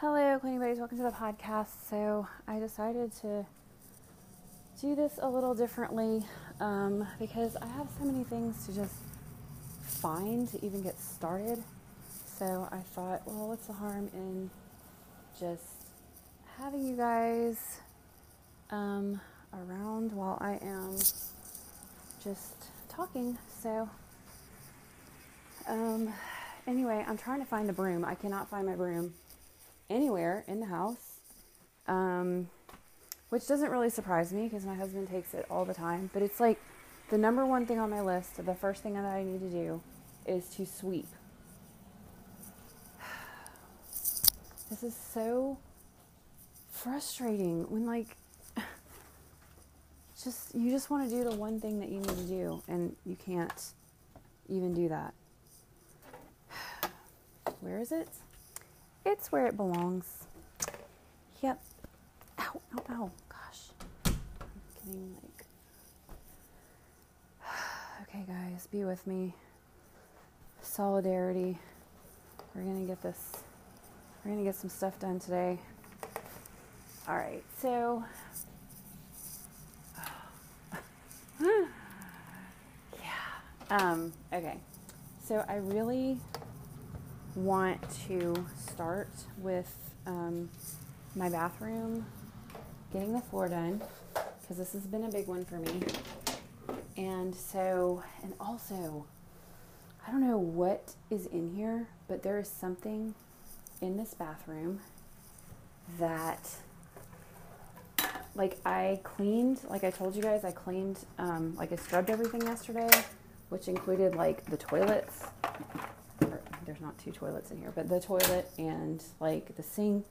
Hello, cleaning buddies. Welcome to the podcast. So I decided to do this a little differently um, because I have so many things to just find to even get started. So I thought, well, what's the harm in just having you guys um, around while I am just talking. So um, anyway, I'm trying to find the broom. I cannot find my broom anywhere in the house, um, which doesn't really surprise me because my husband takes it all the time. But it's like the number one thing on my list, the first thing that I need to do is to sweep. This is so frustrating when, like, just you just want to do the one thing that you need to do and you can't even do that. Where is it? It's where it belongs. Yep. Ow, ow, ow. Gosh. I'm getting like. Okay, guys, be with me. Solidarity. We're going to get this. We're going to get some stuff done today. All right, so. yeah. Um, okay. So I really want to start with um, my bathroom, getting the floor done, because this has been a big one for me. And so, and also, I don't know what is in here, but there is something in this bathroom that, like, I cleaned, like I told you guys, I cleaned, um, like, I scrubbed everything yesterday, which included, like, the toilets there's not two toilets in here, but the toilet and like the sink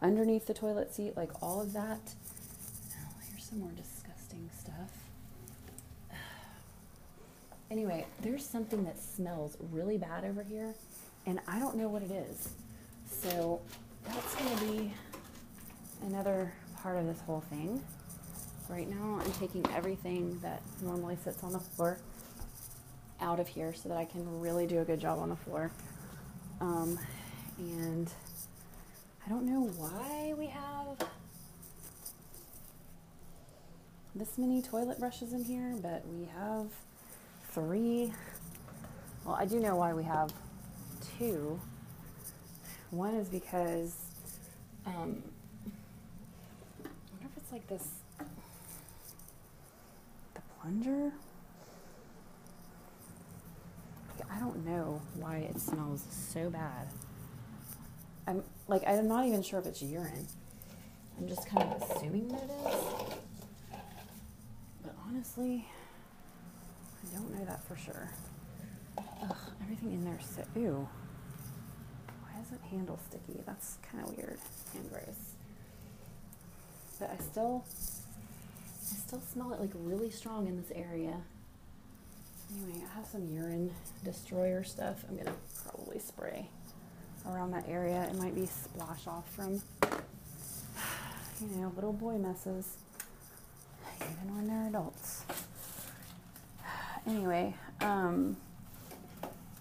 underneath the toilet seat, like all of that. Oh, here's some more disgusting stuff. Anyway, there's something that smells really bad over here, and I don't know what it is. So that's going to be another part of this whole thing. Right now, I'm taking everything that normally sits on the floor out of here so that I can really do a good job on the floor. Um, and I don't know why we have this many toilet brushes in here, but we have three. Well, I do know why we have two. One is because um, I wonder if it's like this the plunger I don't know why it smells so bad. I'm like I'm not even sure if it's urine. I'm just kind of assuming that it is. But honestly, I don't know that for sure. Ugh, everything in there so ew. Why is it handle sticky? That's kind of weird and gross. But I still I still smell it like really strong in this area. Anyway, I have some urine destroyer stuff. I'm gonna probably spray around that area. It might be splash off from, you know, little boy messes, even when they're adults. Anyway, um,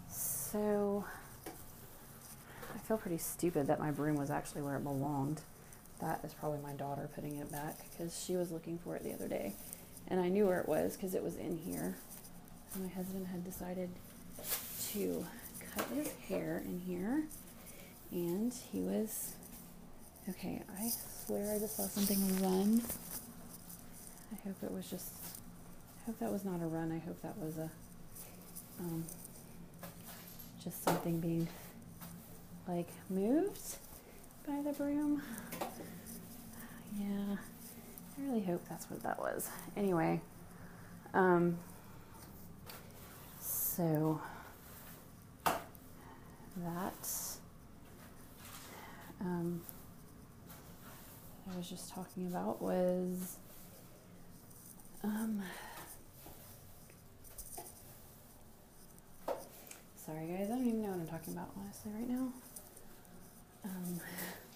so I feel pretty stupid that my broom was actually where it belonged. That is probably my daughter putting it back because she was looking for it the other day. And I knew where it was because it was in here my husband had decided to cut his hair in here and he was okay i swear i just saw something run. I hope it was just i hope that was not a run. I hope that was a um, just something being like moved by the broom. Yeah i really hope that's what that was. Anyway um, so that um, I was just talking about was um, sorry guys, I don't even know what I'm talking about honestly right now. Um,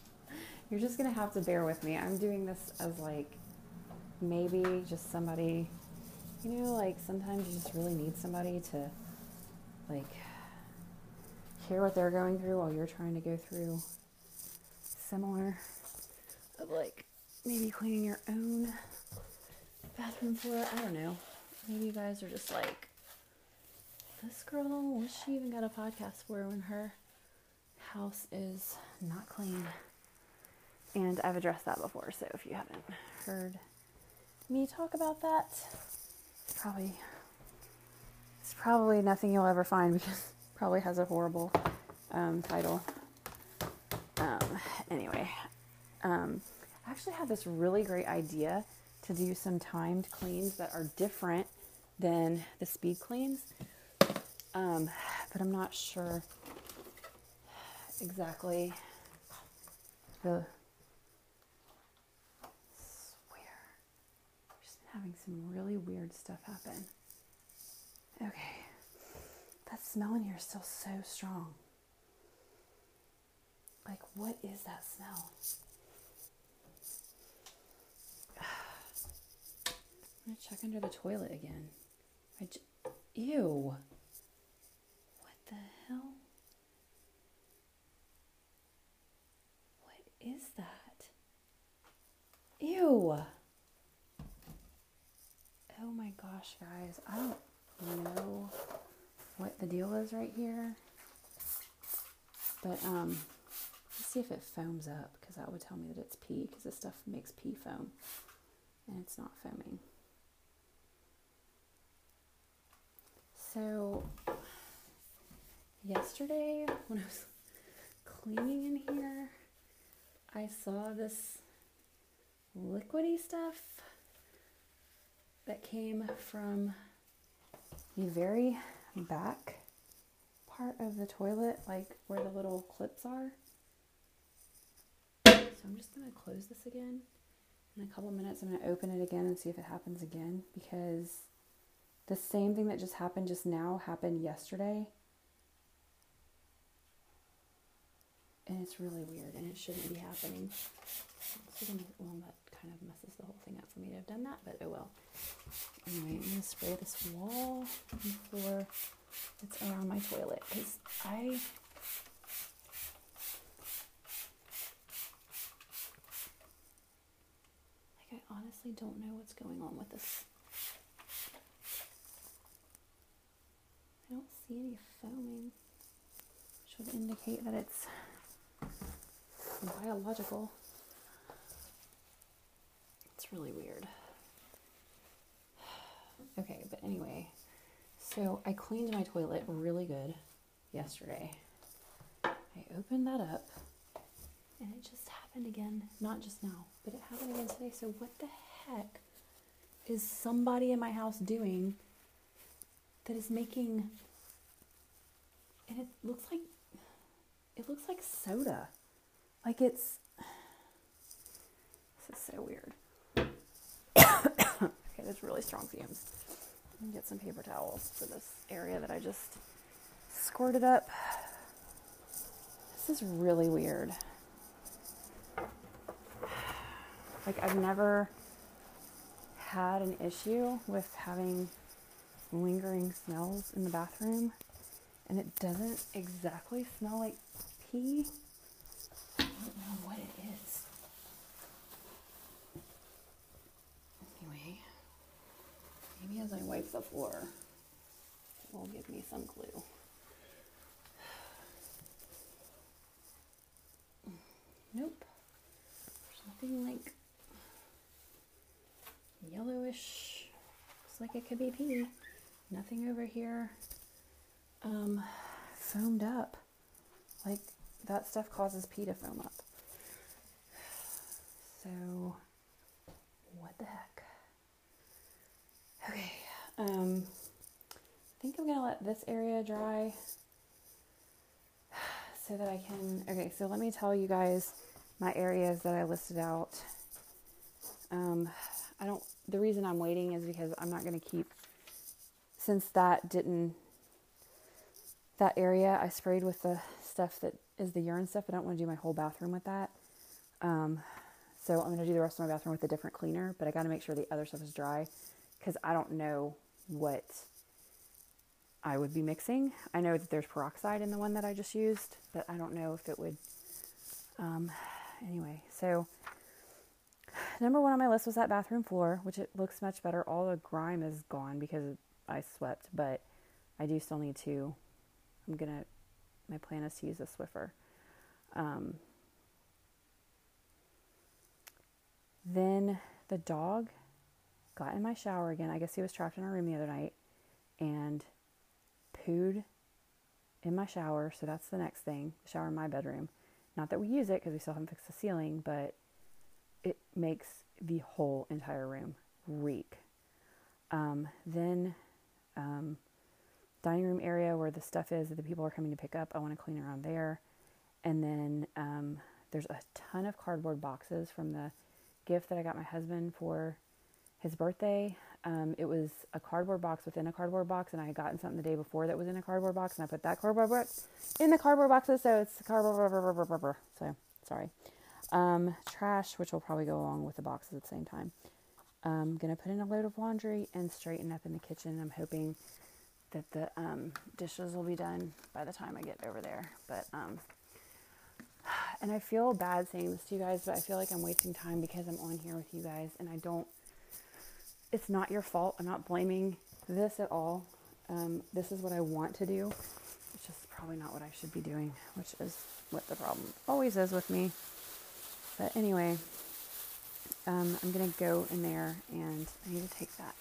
you're just gonna have to bear with me. I'm doing this as like maybe just somebody, you know, like sometimes you just really need somebody to like hear what they're going through while you're trying to go through similar of like maybe cleaning your own bathroom floor. I don't know. Maybe you guys are just like, this girl, what's she even got a podcast for when her house is not clean? And I've addressed that before, so if you haven't heard me talk about that, probably probably nothing you'll ever find because probably has a horrible um, title. Um, anyway, um, I actually had this really great idea to do some timed cleans that are different than the speed cleans, um, but I'm not sure exactly the swear. Just having some really weird stuff happen. Okay, that smell in here is still so strong. Like, what is that smell? I'm gonna check under the toilet again. I j- Ew. What the hell? What is that? Ew. Oh my gosh, guys. I don't know what the deal is right here. But um let's see if it foams up because that would tell me that it's pee because this stuff makes pee foam and it's not foaming. So yesterday when I was cleaning in here, I saw this liquidy stuff that came from the very back part of the toilet, like where the little clips are. So I'm just going to close this again. In a couple minutes, I'm going to open it again and see if it happens again because the same thing that just happened just now happened yesterday. And it's really weird and it shouldn't be happening. Well, that kind of messes the whole thing up for me to have done that, but oh well. Anyway, I'm to spray this wall and floor that's around my toilet because I like I honestly don't know what's going on with this I don't see any foaming, which would indicate that it's biological. It's really weird. Okay, but anyway, so I cleaned my toilet really good yesterday. I opened that up and it just happened again. Not just now, but it happened again today. So, what the heck is somebody in my house doing that is making and it looks like it looks like soda like it's this is so weird okay there's really strong fumes me get some paper towels for this area that i just squirted up this is really weird like i've never had an issue with having lingering smells in the bathroom, and it doesn't exactly smell like pee. I don't know what it is. Anyway, maybe as I wipe the floor, it will give me some clue. Nope. There's nothing like yellowish. Looks like it could be pee. Nothing over here um, foamed up. Like that stuff causes pee to foam up. So, what the heck? Okay, um, I think I'm gonna let this area dry so that I can. Okay, so let me tell you guys my areas that I listed out. Um, I don't. The reason I'm waiting is because I'm not gonna keep. Since that didn't. That area I sprayed with the stuff that is the urine stuff. I don't want to do my whole bathroom with that. Um, so I'm going to do the rest of my bathroom with a different cleaner, but I got to make sure the other stuff is dry because I don't know what I would be mixing. I know that there's peroxide in the one that I just used, but I don't know if it would um, anyway, so number one on my list was that bathroom floor, which it looks much better. All the grime is gone because I swept, but I do still need to. I'm gonna. My plan is to use a Swiffer. Um, then the dog got in my shower again. I guess he was trapped in our room the other night and pooed in my shower. So that's the next thing. The shower in my bedroom. Not that we use it because we still haven't fixed the ceiling, but it makes the whole entire room reek. Um, then, um, dining room area where the stuff is that the people are coming to pick up, I want to clean around there. And then um, there's a ton of cardboard boxes from the gift that I got my husband for his birthday. Um, it was a cardboard box within a cardboard box, and I had gotten something the day before that was in a cardboard box, and I put that cardboard box in the cardboard boxes, so it's cardboard. So sorry. Um, trash, which will probably go along with the boxes at the same time. I'm gonna put in a load of laundry and straighten up in the kitchen. I'm hoping that the um, dishes will be done by the time I get over there. But um, and I feel bad saying this to you guys, but I feel like I'm wasting time because I'm on here with you guys, and I don't. It's not your fault. I'm not blaming this at all. Um, this is what I want to do. It's just probably not what I should be doing, which is what the problem always is with me. But anyway, um, I'm gonna go in there and I need to take that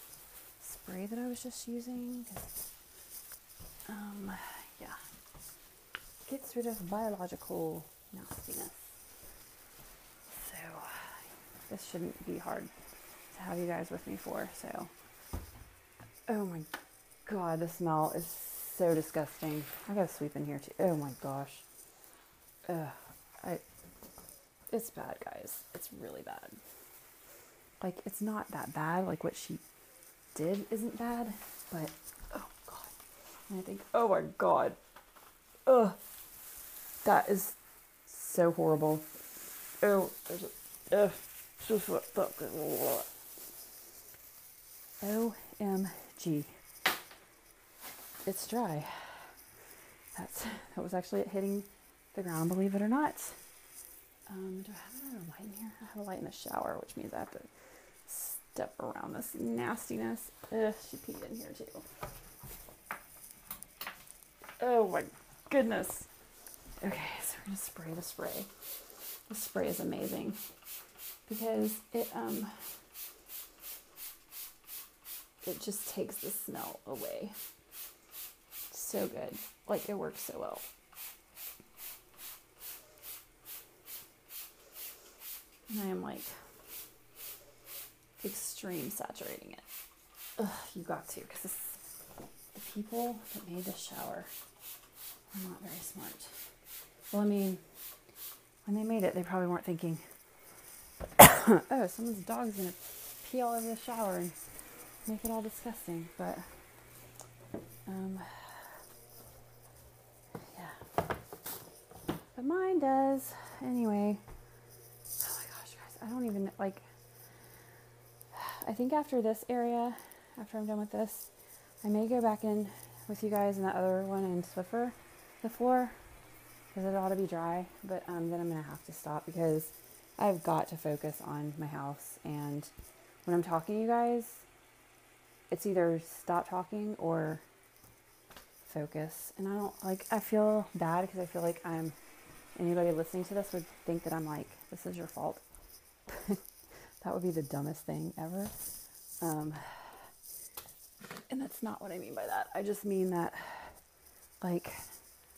spray that I was just using. Um, yeah, gets rid of biological nastiness. So this shouldn't be hard to have you guys with me for. So, oh my god, the smell is so disgusting. I gotta sweep in here too. Oh my gosh. Ugh, I it's bad, guys. It's really bad. Like, it's not that bad. Like, what she did isn't bad, but oh god. And I think, oh my god. Ugh. That is so horrible. Oh. Ugh. Just what OMG. It's dry. That's that was actually it hitting the ground, believe it or not. Um, do I have another light in here? I have a light in the shower, which means I have to step around this nastiness. Ugh, she peed in here too. Oh my goodness. Okay, so we're gonna spray the spray. The spray is amazing because it um it just takes the smell away. So good. Like it works so well. And I am like extreme saturating it. Ugh, you got to, because the people that made the shower are not very smart. Well, I mean, when they made it, they probably weren't thinking, oh, someone's dog's gonna pee all over the shower and make it all disgusting. But, um, yeah. But mine does. Anyway, Oh my gosh, guys, I don't even like. I think after this area, after I'm done with this, I may go back in with you guys in that other one and Swiffer the floor because it ought to be dry. But um, then I'm gonna have to stop because I've got to focus on my house. And when I'm talking to you guys, it's either stop talking or focus. And I don't like. I feel bad because I feel like I'm. Anybody listening to this would think that I'm like, this is your fault. that would be the dumbest thing ever. Um, and that's not what I mean by that. I just mean that, like,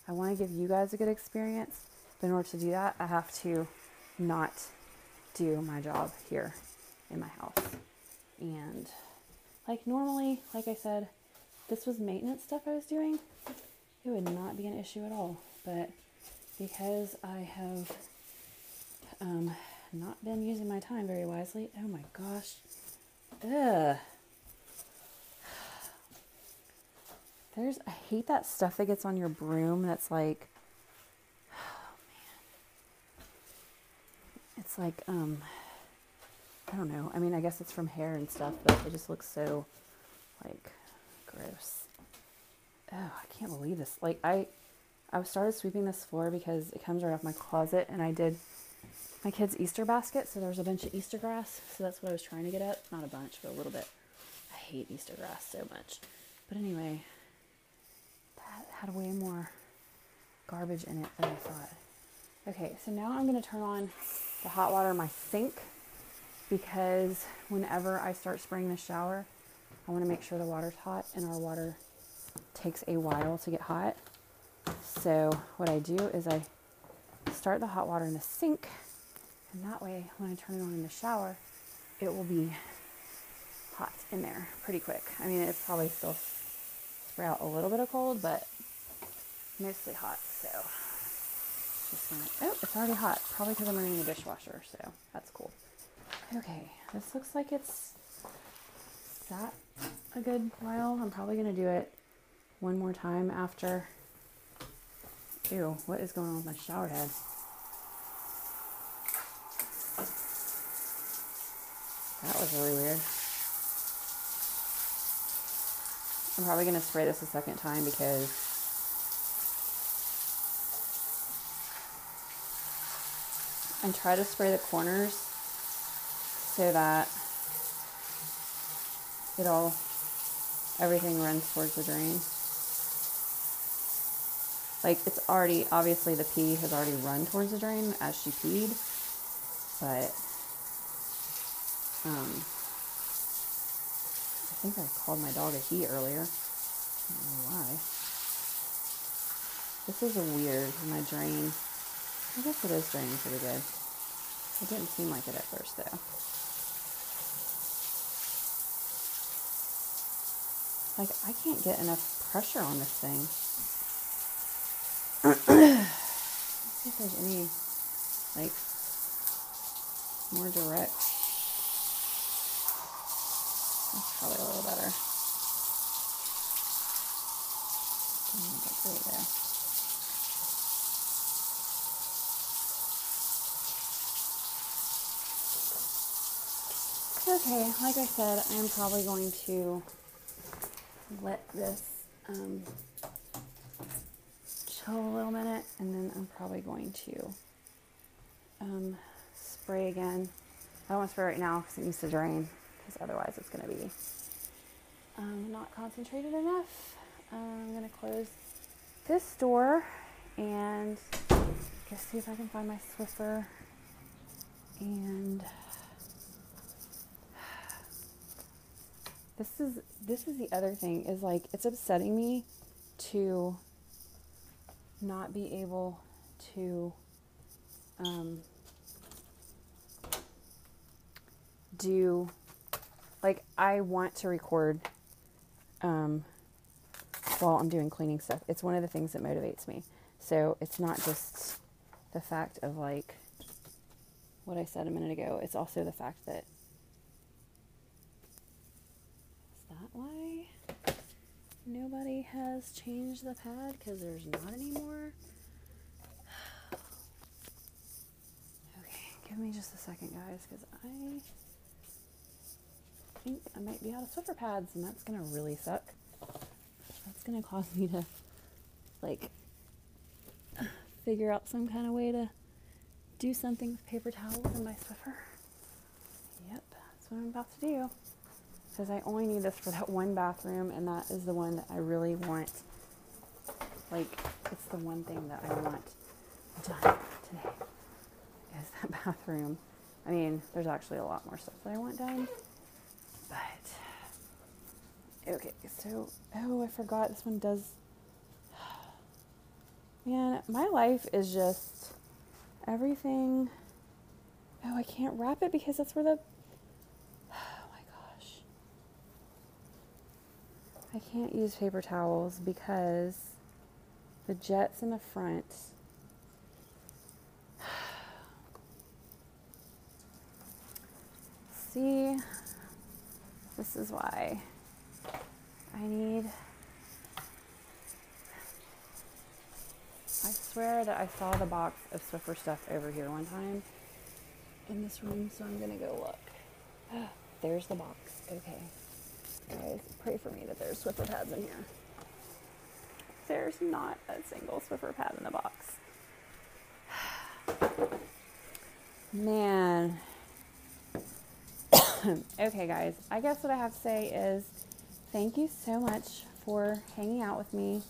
I want to give you guys a good experience, but in order to do that, I have to not do my job here in my house. And, like, normally, like I said, this was maintenance stuff I was doing, it would not be an issue at all. But because I have um, not been using my time very wisely. Oh my gosh. Ugh. There's, I hate that stuff that gets on your broom that's like, oh man. It's like, um, I don't know. I mean, I guess it's from hair and stuff, but it just looks so, like, gross. Oh, I can't believe this. Like, I, I started sweeping this floor because it comes right off my closet, and I did my kids' Easter basket, so there's a bunch of Easter grass. So that's what I was trying to get at. Not a bunch, but a little bit. I hate Easter grass so much. But anyway, that had way more garbage in it than I thought. Okay, so now I'm going to turn on the hot water in my sink because whenever I start spraying the shower, I want to make sure the water's hot and our water takes a while to get hot. So what I do is I start the hot water in the sink and that way when I turn it on in the shower, it will be hot in there pretty quick. I mean, it probably still spray out a little bit of cold, but mostly hot. So just gonna, oh, it's already hot. Probably because I'm running the dishwasher. So that's cool. Okay, this looks like it's sat a good while. I'm probably gonna do it one more time after. Ew, what is going on with my shower head? That was really weird. I'm probably going to spray this a second time because and try to spray the corners so that it all everything runs towards the drain. Like it's already obviously the pee has already run towards the drain as she peed, but um, I think I called my dog a he earlier. I don't know why. This is a weird. My drain. I guess it is draining pretty good. It didn't seem like it at first though. Like I can't get enough pressure on this thing. Let's see if there's any like more direct that's probably a little better. Right there. Okay, like I said, I'm probably going to let this um, chill a little minute and then I'm probably going to um, spray again. I don't want to spray right now because it needs to drain because otherwise it's going to be um, not concentrated enough. I'm going to close this door and just see if I can find my Swiffer and this is this is the other thing is like it's upsetting me to not be able to um, do like I want to record um, while I'm doing cleaning stuff. It's one of the things that motivates me. So it's not just the fact of like what I said a minute ago. It's also the fact that is that why nobody has changed the pad because there's not anymore. okay, give me just a second, guys, because I think I might be out of Swiffer pads, and that's gonna really suck. That's gonna cause me to like figure out some kind of way to do something with paper towels in my Swiffer. Yep, that's what I'm about to do. Because I only need this for that one bathroom, and that is the one that I really want. Like, it's the one thing that I want done today. Is that bathroom. I mean, there's actually a lot more stuff that I want done. But okay, so oh, I forgot this one does. Man, my life is just everything. Oh, I can't wrap it because that's where the. Oh my gosh. I can't use paper towels because the jet's in the front. See, this is why I need. I swear that I saw the box of Swiffer stuff over here one time in this room, so I'm gonna go look. There's the box. Okay. Pray for me that there's Swiffer pads in here. There's not a single Swiffer pad in the box. Man. okay, guys. I guess what I have to say is thank you so much for hanging out with me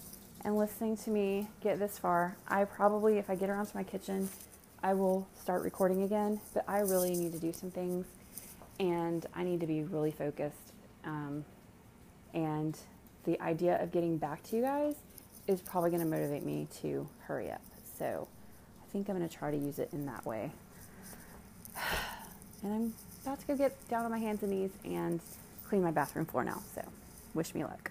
and listening to me get this far. I probably, if I get around to my kitchen, I will start recording again, but I really need to do some things and I need to be really focused. Um, and the idea of getting back to you guys is probably going to motivate me to hurry up. So I think I'm going to try to use it in that way. And I'm about to go get down on my hands and knees and clean my bathroom floor now. So wish me luck.